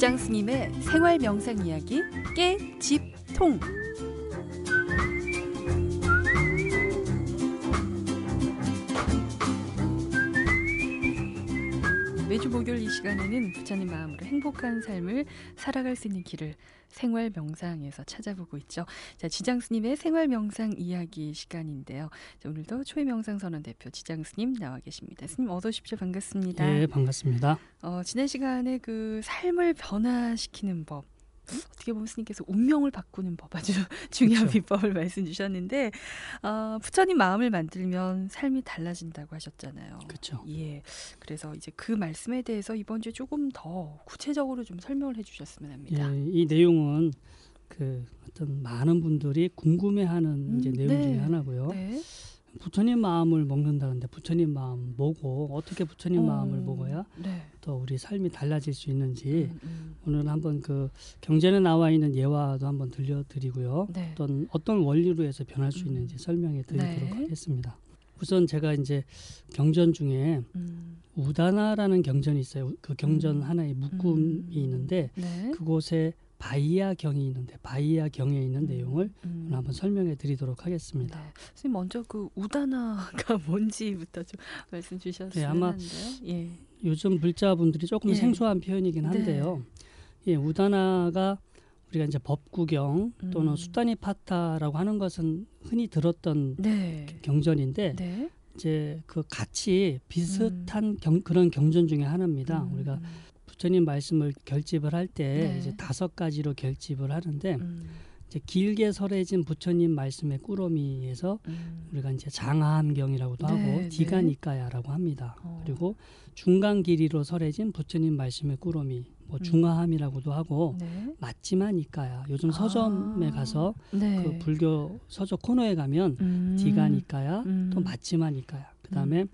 지장 스님의 생활 명상 이야기 깨집통. 시간에는 부처님 마음으로 행복한 삶을 살아갈 수 있는 길을 생활 명상에서 찾아보고 있죠. 자, 지장 스님의 생활 명상 이야기 시간인데요. 자, 오늘도 초회 명상 선언 대표 지장 스님 나와 계십니다. 스님 어서 오십시오. 반갑습니다. 네, 반갑습니다. 어, 지난 시간에 그 삶을 변화시키는 법 어떻게 보면 스님께서 운명을 바꾸는 법 아주 중요한 그쵸. 비법을 말씀 주셨는데 어, 부처님 마음을 만들면 삶이 달라진다고 하셨잖아요. 그렇죠. 예. 그래서 이제 그 말씀에 대해서 이번 주에 조금 더 구체적으로 좀 설명을 해주셨으면 합니다. 예, 이 내용은 그 어떤 많은 분들이 궁금해하는 음, 이제 내용 네. 중에 하나고요. 네. 부처님 마음을 먹는다는데 부처님 마음 뭐고 어떻게 부처님 어, 마음을 먹어야 네. 또 우리 삶이 달라질 수 있는지 음, 음. 오늘 한번 그 경전에 나와 있는 예화도 한번 들려드리고요. 네. 어떤 어떤 원리로 해서 변할 수 음. 있는지 설명해 드리도록 네. 하겠습니다. 우선 제가 이제 경전 중에 음, 우다나라는 경전이 있어요. 그 경전 음. 하나의 묶음이 음. 있는데 네. 그곳에 바이아 경이 있는데 바이아 경에 있는 음, 내용을 음. 한번 설명해 드리도록 하겠습니다. 네. 선생님 먼저 그 우다나가 뭔지부터 좀 말씀 주셨으면 네, 아마. 예. 요즘 불자분들이 조금 예. 생소한 표현이긴 네. 한데요. 예, 우다나가 우리가 이제 법구경 또는 음. 수다니 파타라고 하는 것은 흔히 들었던 네. 경전인데 네. 이제 그 같이 비슷한 경, 그런 경전 중에 하나입니다. 음, 우리가 부처님 말씀을 결집을 할때 네. 이제 다섯 가지로 결집을 하는데 음, 이제 길게 설해진 부처님 말씀의 꾸러미에서 음. 우리가 이제 장하함경이라고도 네, 하고 네. 디가니까야라고 합니다. 어. 그리고 중간 길이로 설해진 부처님 말씀의 꾸러미, 뭐 음. 중하함이라고도 하고 네. 맞지마니까야. 요즘 서점에 아. 가서 네. 그 불교 서적 코너에 가면 음. 디가니까야, 음. 또 맞지마니까야. 그다음에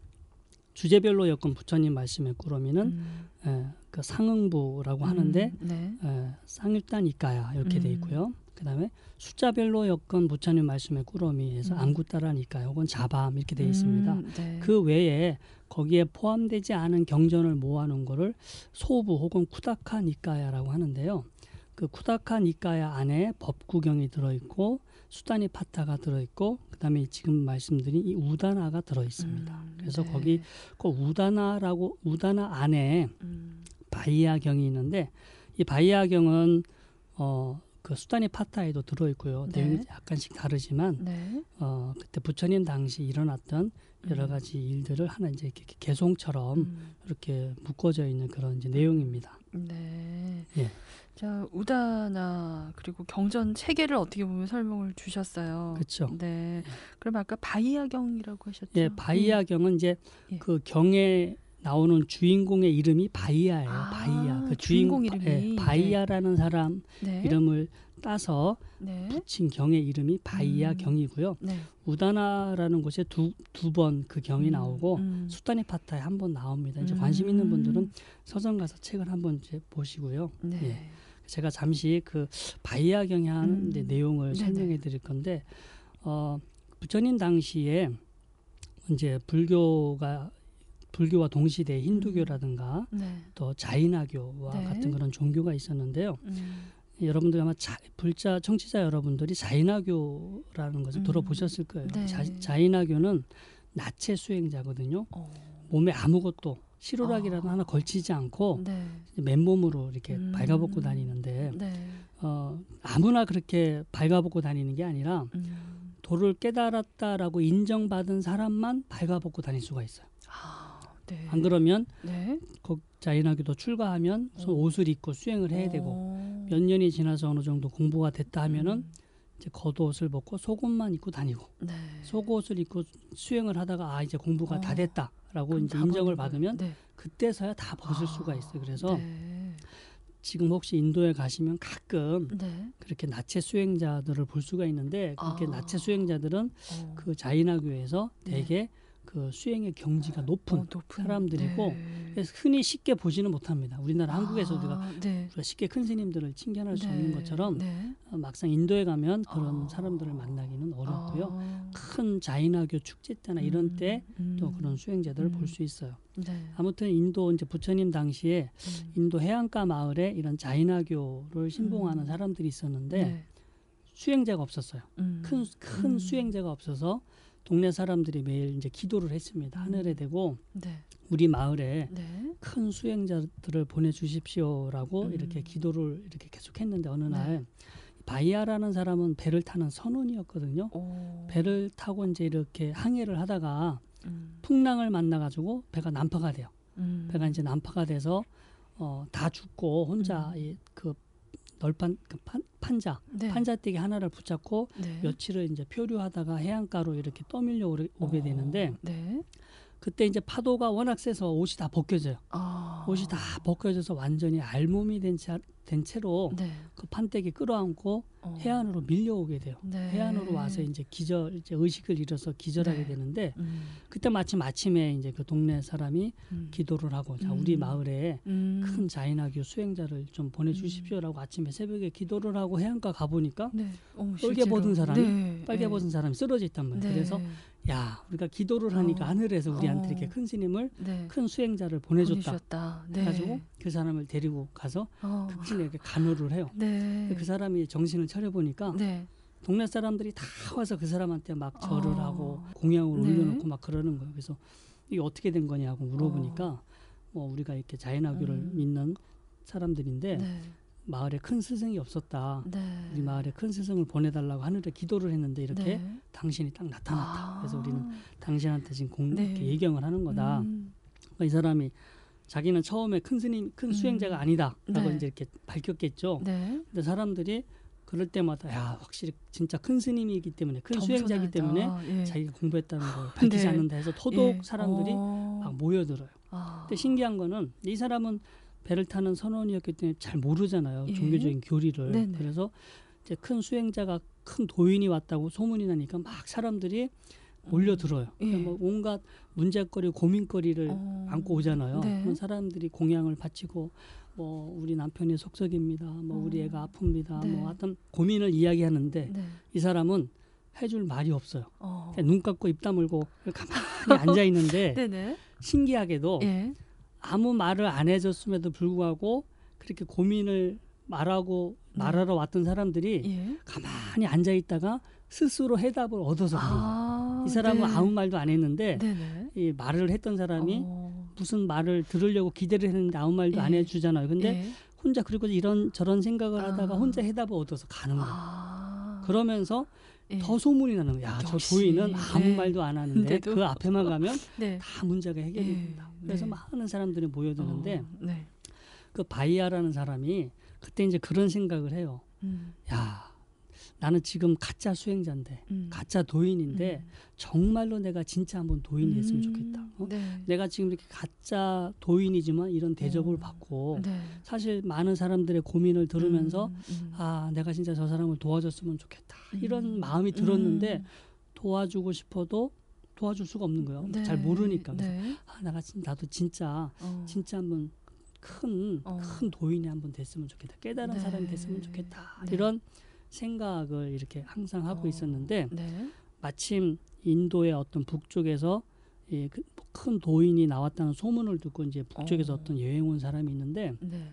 주제별로 엮은 부처님 말씀의 꾸러미는 음. 예, 그 상응부라고 하는데 음. 네. 예, 상유따니까야 이렇게 돼 음. 있고요. 그다음에 숫자별로 엮은 부처님 말씀의 꾸러미에서 음. 안구따라니까요. 혹은 자밤 이렇게 돼 있습니다. 음, 네. 그 외에 거기에 포함되지 않은 경전을 모아놓은 거를 소부 혹은 쿠다카 니까야라고 하는데요. 그 쿠다카 니까야 안에 법구경이 들어있고 수다니 파타가 들어있고 그다음에 지금 말씀드린 이 우다나가 들어있습니다. 음, 그래서 네. 거기 그 우다나라고 우다나 안에 음. 바이아경이 있는데 이 바이아경은 어 그 수다니 파타에도 들어있고요. 네. 내용이 약간씩 다르지만 네. 어 그때 부처님 당시 일어났던 여러 음. 가지 일들을 하나 이제 이렇게 게송처럼 음. 이렇게 묶어져 있는 그런 이제 내용입니다. 네. 예. 자, 우다나 그리고 경전 체계를 어떻게 보면 설명을 주셨어요. 그렇죠. 네. 그럼 아까 바히야경이라고 하셨죠? 예, 바히야경은 이제 예. 그 경에 나오는 주인공의 이름이 바히야예요. 아, 바히야. 그 주인공 주인 이름이. 예, 바히야라는 사람 네. 이름을 따서 네. 붙인 경의 이름이 바히야 음. 경이고요. 네. 우다나라는 곳에 두 두 번 그 경이 음, 나오고 음. 수다니 파타에 한 번 나옵니다. 이제 음. 관심 있는 분들은 서점 가서 책을 한번 이제 보시고요. 네. 예. 제가 잠시 그 바이아 경에 하는 음. 내용을. 설명해 드릴 건데 어 부처님 당시에 이제 불교가 불교와 동시대 힌두교라든가 네. 또 자이나교와 네. 같은 그런 종교가 있었는데요. 음. 여러분들 아마 자, 불자 청취자 여러분들이 자이나교라는 것을 음. 들어보셨을 거예요. 네. 자, 자이나교는 나체 수행자거든요. 어. 몸에 아무것도 실오락이라도 아. 하나 걸치지 않고 네. 맨몸으로 이렇게 음. 발가벗고 다니는데 네. 어, 아무나 그렇게 발가벗고 다니는 게 아니라 음. 도를 깨달았다라고 인정받은 사람만 발가벗고 다닐 수가 있어요. 아, 네. 안 그러면 네. 그 자인하교도 출가하면 우선 어. 옷을 입고 수행을 해야 되고 어. 몇 년이 지나서 어느 정도 공부가 됐다 하면은 음. 이제 겉옷을 벗고 속옷만 입고 다니고 네. 속옷을 입고 수행을 하다가 아 이제 공부가 어. 다 됐다라고 이제 다 인정을? 받으면 네. 그때서야 다 벗을 아, 수가 있어요. 그래서 네. 지금 혹시 인도에 가시면 가끔 네. 그렇게 나체 수행자들을 볼 수가 있는데 그렇게 아. 나체 수행자들은 어. 그 자이나 교에서 네. 대개 그 수행의 경지가 높은 어, 높은 사람들이고 네. 그래서 흔히 쉽게 보지는 못합니다. 우리나라 한국에서 우리가 아, 네. 우리가 쉽게 큰 스님들을 칭견할 수 네. 없는 것처럼 네. 어, 막상 인도에 가면 그런 아. 사람들을 만나기는 어렵고요. 아. 큰 자이나교 축제 때나 이런 음, 때또 음. 그런 수행자들을 음. 볼수 있어요. 네. 아무튼 인도 이제 부처님 당시에 음. 인도 해안가 마을에 이런 자이나교를 신봉하는 음. 사람들이 있었는데 네. 수행자가 없었어요. 음. 큰큰 음. 수행자가 없어서 동네 사람들이 매일 이제 기도를 했습니다. 음. 하늘에 대고 네. 우리 마을에 네. 큰 수행자들을 보내주십시오라고 음. 이렇게 기도를 이렇게 계속했는데 어느 네. 날 바이아라는 사람은 배를 타는 선원이었거든요. 오. 배를 타고 이제 이렇게 항해를 하다가 음. 풍랑을 만나가지고 배가 난파가 돼요. 음. 배가 이제 난파가 돼서 어, 다 죽고 혼자 음. 이, 그 널판 그 판, 판자 네. 판자떼기 하나를 붙잡고 네. 며칠을 이제 표류하다가 해안가로 이렇게 떠밀려 오게 어. 되는데 네. 그때 이제 파도가 워낙 세서 옷이 다 벗겨져요. 아. 옷이 다 벗겨져서 완전히 알몸이 된, 채, 된 채로 네. 그 판때기 끌어안고 어. 해안으로 밀려오게 돼요. 네. 해안으로 와서 이제 기절, 이제 의식을 잃어서 기절하게 네. 되는데 음. 그때 마침 아침에 이제 그 동네 사람이 음. 기도를 하고 자 음. 우리 마을에 음. 큰 자인학교 수행자를 좀 보내주십시오라고 아침에 새벽에 기도를 하고 해안가 가보니까 네. 어, 빨개. 벗은 사람이 네. 빨개 네. 벗은 사람이 쓰러져 있단 말이에요. 네. 그래서 야 우리가 기도를 하니까 어. 하늘에서 우리한테 어. 이렇게 큰 스님을 네. 큰 수행자를 보내줬다. 네. 그래가지고 그 사람을 데리고 가서 어. 극진에게 간호를 해요. 네. 그 사람이 정신을 차려 보니까 네. 동네 사람들이 다 와서 그 사람한테 막 절을 어. 하고 공양을 네. 올려놓고 막 그러는 거예요. 그래서 이게 어떻게 된 거냐고 물어보니까 뭐 우리가 이렇게 자연학교를 음. 믿는 사람들인데 네. 마을에 큰 스승이 없었다. 네. 우리 마을에 큰 스승을 보내달라고 하늘에 기도를 했는데 이렇게 네. 당신이 딱 나타났다. 아. 그래서 우리는 당신한테 지금 공, 네. 이렇게 예경을 하는 거다. 음. 그러니까 이 사람이 자기는 처음에 큰 스님, 큰 음. 수행자가 아니다라고 네. 이제 이렇게 밝혔겠죠. 네. 근데 사람들이 그럴 때마다 야 확실히 진짜 큰 스님이기 때문에 큰 수행자이기. 때문에 예. 자기가 공부했다는 걸 밝히지 네. 않는다 해서 토독 예. 사람들이 어. 막 모여들어요. 아. 근데 신기한 거는 이 사람은 배를 타는 선원이었기 때문에 잘 모르잖아요. 예. 종교적인 교리를. 네네. 그래서 이제 큰 수행자가 큰 도인이 왔다고 소문이 나니까 막 사람들이 몰려 들어요. 예. 그러니까 뭐 온갖 문제거리, 고민거리를 어. 안고 오잖아요. 네. 그런 사람들이 공양을 바치고 뭐 우리 남편이 속썩입니다. 뭐 우리 어. 애가 아픕니다. 네. 뭐 하여튼 고민을 이야기하는데 네. 이 사람은 해줄 말이 없어요. 어. 눈 감고 입 다물고 가만히 앉아 있는데. 신기하게도 예. 아무 말을 안 해줬음에도 불구하고 그렇게 고민을 말하고 네. 말하러 왔던 사람들이 예. 가만히 앉아 있다가 스스로 해답을 얻어서 거예요. 아. 이 사람은 네. 아무 말도 안 했는데 네네. 이 말을 했던 사람이 어. 무슨 말을 들으려고 기대를 했는데 아무 말도 안 예. 해주잖아요. 근데 예. 혼자 그리고 이런 저런 생각을 아. 하다가 혼자 해답을 얻어서 가는 거예요. 아. 그러면서 예. 더 소문이 나는 거야. 야, 저 역시. 도인은 아무 네. 말도 안 하는데 근데도. 그 앞에만 가면 네. 다 문제가 해결이 예. 된다. 그래서 네. 많은 사람들이 모여드는데 어. 네. 그 바이아라는 사람이 그때 이제 그런 생각을 해요. 음. 야, 나는 지금 가짜 수행자인데, 음. 가짜 도인인데 음. 정말로 내가 진짜 한번 도인이 됐으면 음. 좋겠다. 어? 네. 내가 지금 이렇게 가짜 도인이지만 이런 대접을 어. 받고 네. 사실 많은 사람들의 고민을 들으면서 음, 음. 아 내가 진짜 저 사람을 도와줬으면 좋겠다 이런 음. 마음이 들었는데 음. 도와주고 싶어도 도와줄 수가 없는 거예요. 네. 잘 모르니까 네. 아 내가 진- 나도 진짜 어. 진짜 한번 큰큰 어. 도인이 한번 됐으면 좋겠다 깨달은 네. 사람이 됐으면 좋겠다 네. 이런 생각을 이렇게 항상 하고 어. 있었는데 네. 마침 인도의 어떤 북쪽에서 이그큰 도인이 나왔다는 소문을 듣고 이제 북쪽에서 어. 어. 떤 여행 온 사람이 있는데 네.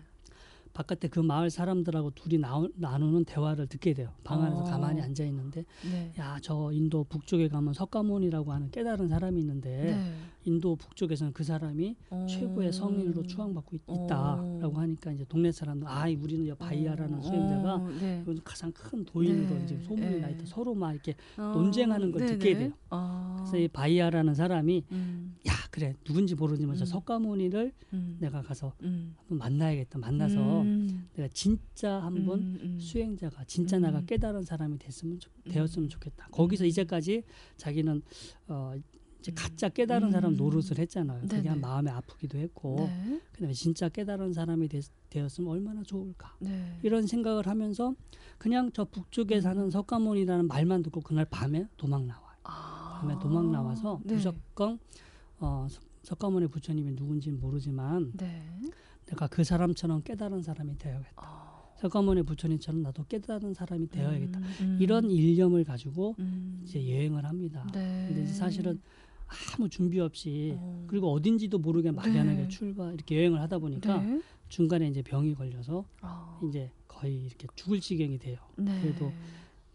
바깥에 그 마을 사람들하고 둘이 나오, 나누는 대화를 듣게 돼요. 방 안에서 어. 가만히 앉아 있는데 네. 야저 인도 북쪽에 가면 석가모니라고 하는 깨달은 사람이 있는데 네. 인도 북쪽에서는 그 사람이 어. 최고의 성인으로 추앙받고 있, 어. 다라고 하니까 이제 동네 사람들 아 우리는 여 바이아라는 어. 수행자가 어. 네. 가장 큰 도인으로 네. 이제 소문이 네. 나 있다 서로 막 이렇게 어. 논쟁하는 걸 듣게 네네. 돼요. 아. 그래서 이 바이아라는 사람이 음. 야 그래 누군지 모르지만 저 음. 석가모니를 음. 내가 가서 음. 한번 만나야겠다 만나서 음. 내가 진짜 한번 음, 음. 수행자가 진짜 음. 나가 깨달은 사람이 됐으면 좋- 음. 되었으면 좋겠다. 거기서 이제까지 자기는 어 가짜 깨달은 사람 음. 노릇을 했잖아요. 그게 네네. 한 마음에 아프기도 했고 네. 그다음에 진짜 깨달은 사람이 됐, 되었으면 얼마나 좋을까 네. 이런 생각을 하면서 그냥 저 북쪽에 음. 사는 석가모니라는 말만 듣고 그날 밤에 도망 나와요. 아. 밤에 도망 나와서 네. 무조건 어, 석- 석가모니 부처님이 누군지는 모르지만 네. 내가 그 사람처럼 깨달은 사람이 되어야겠다. 아. 석가모니 부처님처럼 나도 깨달은 사람이 되어야겠다. 음, 음. 이런 일념을 가지고 음. 이제 여행을 합니다. 네. 근데 이제 사실은 아무 준비 없이 어. 그리고 어딘지도 모르게 막연하게 네. 출발 이렇게 여행을 하다 보니까 네. 중간에 이제 병이 걸려서 아. 이제 거의 이렇게 죽을 지경이 돼요. 네. 그래도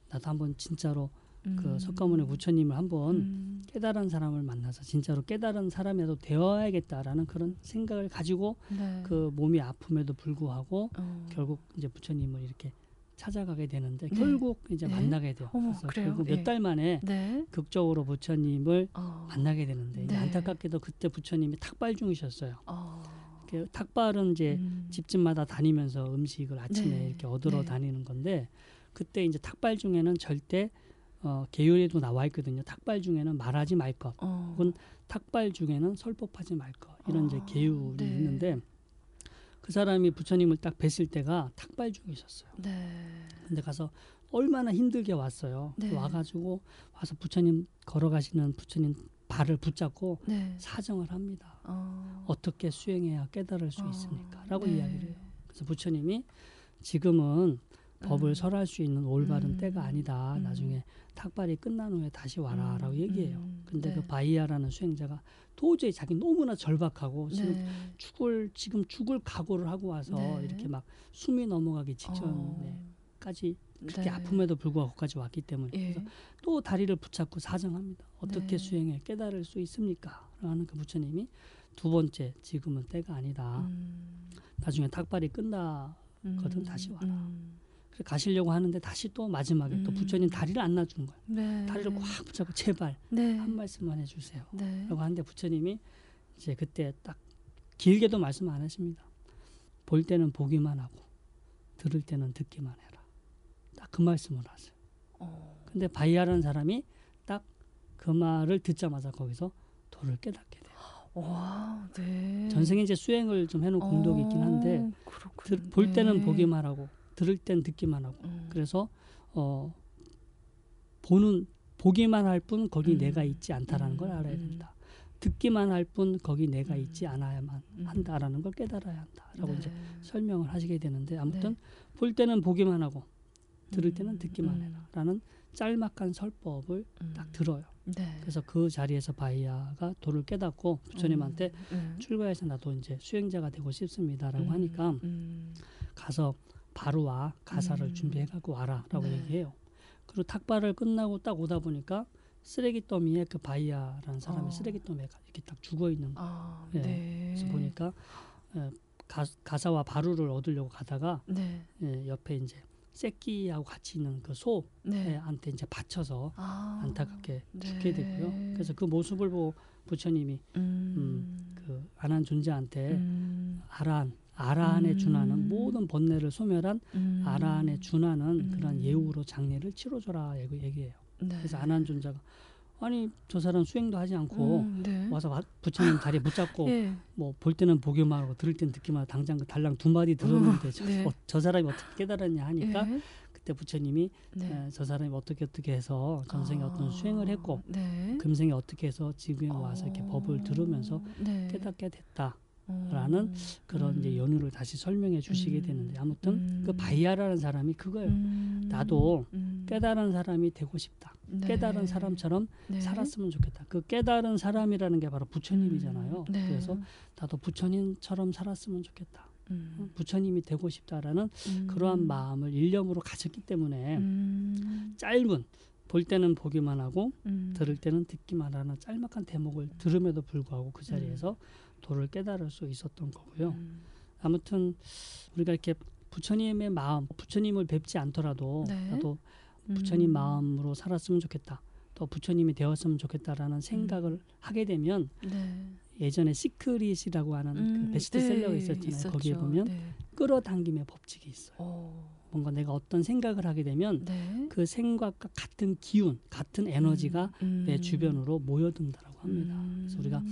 나도 한번 진짜로 그 음. 석가모니 부처님을 한번 음. 깨달은 사람을 만나서 진짜로 깨달은 사람이라도 되어야겠다라는 그런 생각을 가지고 네. 그 몸이 아픔에도 불구하고 어. 결국 이제 부처님을 이렇게 찾아가게 되는데 네. 결국 이제 네. 만나게 돼요. 어머, 그래서 그래요? 결국 예. 몇달 만에 네. 극적으로 부처님을 어. 만나게 되는데 네. 안타깝게도 그때 부처님이 탁발 중이셨어요. 어. 그 탁발은 이제 음. 집집마다 다니면서 음식을 아침에 네. 이렇게 얻으러 네. 다니는 건데 그때 이제 탁발 중에는 절대 어, 계율에도 나와 있거든요. 탁발 중에는 말하지 말 것, 어. 혹은 탁발 중에는 설법하지 말 것 이런 이제 아, 계율이 네. 있는데 그 사람이 부처님을 딱 뵀을 때가 탁발 중이셨어요. 네. 근데 가서 얼마나 힘들게 왔어요. 네. 와가지고 와서 부처님 걸어가시는 부처님 발을 붙잡고 네. 사정을 합니다. 어. 어떻게 수행해야 깨달을 수 어. 있습니까? 라고 네. 이야기를 해요. 그래서 부처님이 지금은 법을 음. 설할 수 있는 올바른 음. 때가 아니다. 음. 나중에 탁발이 끝난 후에 다시 와라. 라고 얘기해요. 음. 근데 네. 그 바이아라는 수행자가 도저히 자기 너무나 절박하고 지금 네. 죽을 지금 죽을 각오를 하고 와서 네. 이렇게 막 숨이 넘어가기 어. 직전에까지 그렇게 네. 아픔에도 불구하고 거기까지 왔기 때문에 예. 그래서 또 다리를 붙잡고 사정합니다. 어떻게 네. 수행해 깨달을 수 있습니까? 라는 그 부처님이 두 번째 지금은 때가 아니다. 음. 나중에 탁발이 끝나 거든 음. 다시 와라. 음. 그래서 가시려고 하는데 다시 또 마지막에 또 음. 부처님 다리를 안 놔주는 거예요. 네. 다리를 꽉 붙잡고 제발 네. 한 말씀만 해주세요. 네. 라고 하는데 부처님이 이제 그때 딱 길게도 말씀 안 하십니다. 볼 때는 보기만 하고 들을 때는 듣기만 해라. 딱 그 말씀을 하세요. 어. 근데 바이아라는 사람이 딱 그 말을 듣자마자 거기서 도를 깨닫게 돼요. 와, 네. 전생에 이제 수행을 좀 해놓은 공덕이 있긴 한데 어. 들- 볼 때는 네. 보기만 하고 들을 땐 듣기만 하고 음. 그래서 어 보는 보기만 할 뿐 거기 음. 내가 있지 않다라는 걸 음, 알아야 음. 된다. 듣기만 할 뿐 거기 내가 음. 있지 않아야만 음. 한다라는 걸 깨달아야 한다라고 네. 이제 설명을 하시게 되는데 아무튼 네. 볼 때는 보기만 하고 들을 때는 음, 듣기만 음. 해라라는 짤막한 설법을 음. 딱 들어요. 네. 그래서 그 자리에서 바이아가 도를 깨닫고 부처님한테 음. 네. 출가해서 나도 이제 수행자가 되고 싶습니다라고 음. 하니까 음. 가서 바로 와 가사를 음. 준비해 갖고 와라라고 네. 얘기해요. 그리고 탁발을 끝나고 딱 오다 보니까 쓰레기 더미에 그 바이아라는 사람이 어. 쓰레기 더미에 가- 이렇게 딱 죽어 있는 거. 아, 예. 네. 그래서 보니까 에, 가, 가사와 바루를 얻으려고 가다가 네. 예, 옆에 이제 새끼하고 같이 있는 그 네. 소한테 이제 받쳐서 아. 안타깝게 네. 죽게 되고요. 그래서 그 모습을 보고 부처님이 음. 그 안한 존재한테 음. 아란 음. 준하는 모든 번뇌를 소멸한 음. 아란에 준하는 음. 그런 예우로 장례를 치러줘라 얘기- 얘기해요. 네. 그래서 안한 존자가 아니 저 사람 수행도 하지 않고 음, 네. 와서 와- 부처님 다리 붙잡고 예. 뭐볼 때는 보기만 하고 들을 때는 듣기만 하고 당장 그 달랑 두 마디 들었는데 저, 네. 어, 저 사람이 어떻게 깨달았냐 하니까 예. 그때 부처님이 네. 에, 저 사람이 어떻게 어떻게 해서 전생에 아. 어떤 수행을 했고 네. 금생에 어떻게 해서 지금에 와서 이렇게 어. 법을 들으면서 네. 깨닫게 됐다. 어. 라는 그런 음. 이제 연유를 다시 설명해 주시게 음. 되는데 아무튼 음. 그 바이아라는 사람이 그거예요. 음. 나도 음. 깨달은 사람이 되고 싶다. 네. 깨달은 사람처럼 네. 살았으면 좋겠다. 그 깨달은 사람이라는 게 바로 부처님이잖아요. 음. 네. 그래서 나도 부처님처럼 살았으면 좋겠다. 음. 부처님이 되고 싶다라는 음. 그러한 마음을 일념으로 가졌기 때문에 음. 짧은 볼 때는 보기만 하고 음. 들을 때는 듣기만 하는 짤막한 대목을 들음에도 불구하고 그 자리에서 도를 깨달을 수 있었던 거고요. 음. 아무튼 우리가 이렇게 부처님의 마음, 부처님을 뵙지 않더라도 네. 나도 부처님 음. 마음으로 살았으면 좋겠다. 또 부처님이 되었으면 좋겠다라는 생각을 하게 되면 네. 예전에 Secret이라고 하는 음, 그 베스트셀러가 네, 있었잖아요. 있었죠. 거기에 보면 네. 끌어당김의 법칙이 있어요. 어. 뭔가 내가 어떤 생각을 하게 되면 네. 그 생각과 같은 기운, 같은 에너지가 음. 내 주변으로 모여든다라고 합니다. 음. 그래서 우리가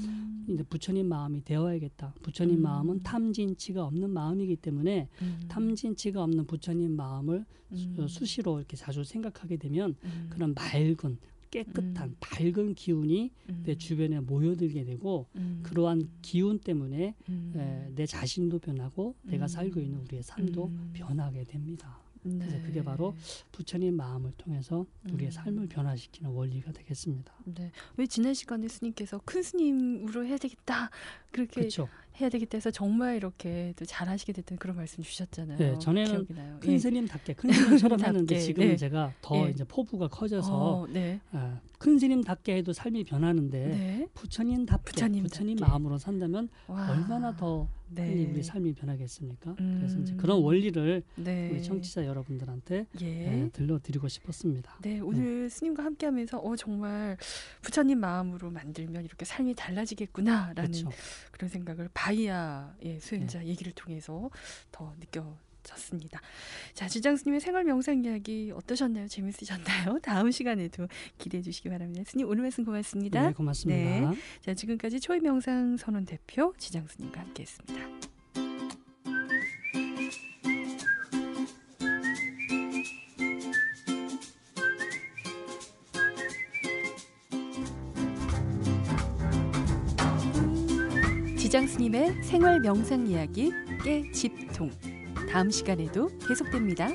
이제 부처님 마음이 되어야겠다. 부처님 음. 마음은 탐진치가 없는 마음이기 때문에 음. 탐진치가 없는 부처님 마음을 수- 음. 수시로 이렇게 자주 생각하게 되면 음. 그런 맑은 깨끗한 음. 밝은 기운이 음. 내 주변에 모여들게 되고 음. 그러한 기운 때문에 음. 에, 내 자신도 변하고 내가 음. 살고 있는 우리의 삶도 음. 변하게 됩니다. 그래서 네. 그게 바로 부처님 마음을 통해서 우리의 음. 삶을 변화시키는 원리가 되겠습니다. 네. 왜 지난 시간에 스님께서 큰 스님으로 해야 되겠다 그렇게 그렇죠. 해야 되겠다 해서 정말 이렇게 또 잘하시게 됐던 그런 말씀 주셨잖아요. 네, 전에는. 큰 예. 스님답게 큰 스님처럼 했는데 지금은 네. 제가 더 예. 이제 포부가 커져서 어, 네. 아, 큰 스님답게 해도 삶이 변하는데 네. 부처님답게 부처님답게. 부처님 마음으로 산다면 와. 얼마나 더 네. 우리 삶이 변하겠습니까? 그래서 이제 음. 그런 원리를 네. 우리 청취자 여러분들한테 예. 예, 들려드리고 싶었습니다. 네, 오늘 스님과 함께하면서 어 정말 부처님 마음으로 만들면 이렇게 삶이 달라지겠구나라는 그렇죠. 그런 생각을 바이아의 수행자 네. 얘기를 통해서 더 느껴 졌습니다. 자, 지장 스님의 생활 명상 이야기 어떠셨나요? 재밌으셨나요? 다음 시간에도 기대해 주시기 바랍니다. 스님 오늘 말씀 고맙습니다. 네, 고맙습니다. 자, 지금까지 초이 명상 선언 대표 지장 스님과 함께했습니다. 지장 스님의 생활 명상 이야기 깨집통 다음 시간에도 계속됩니다.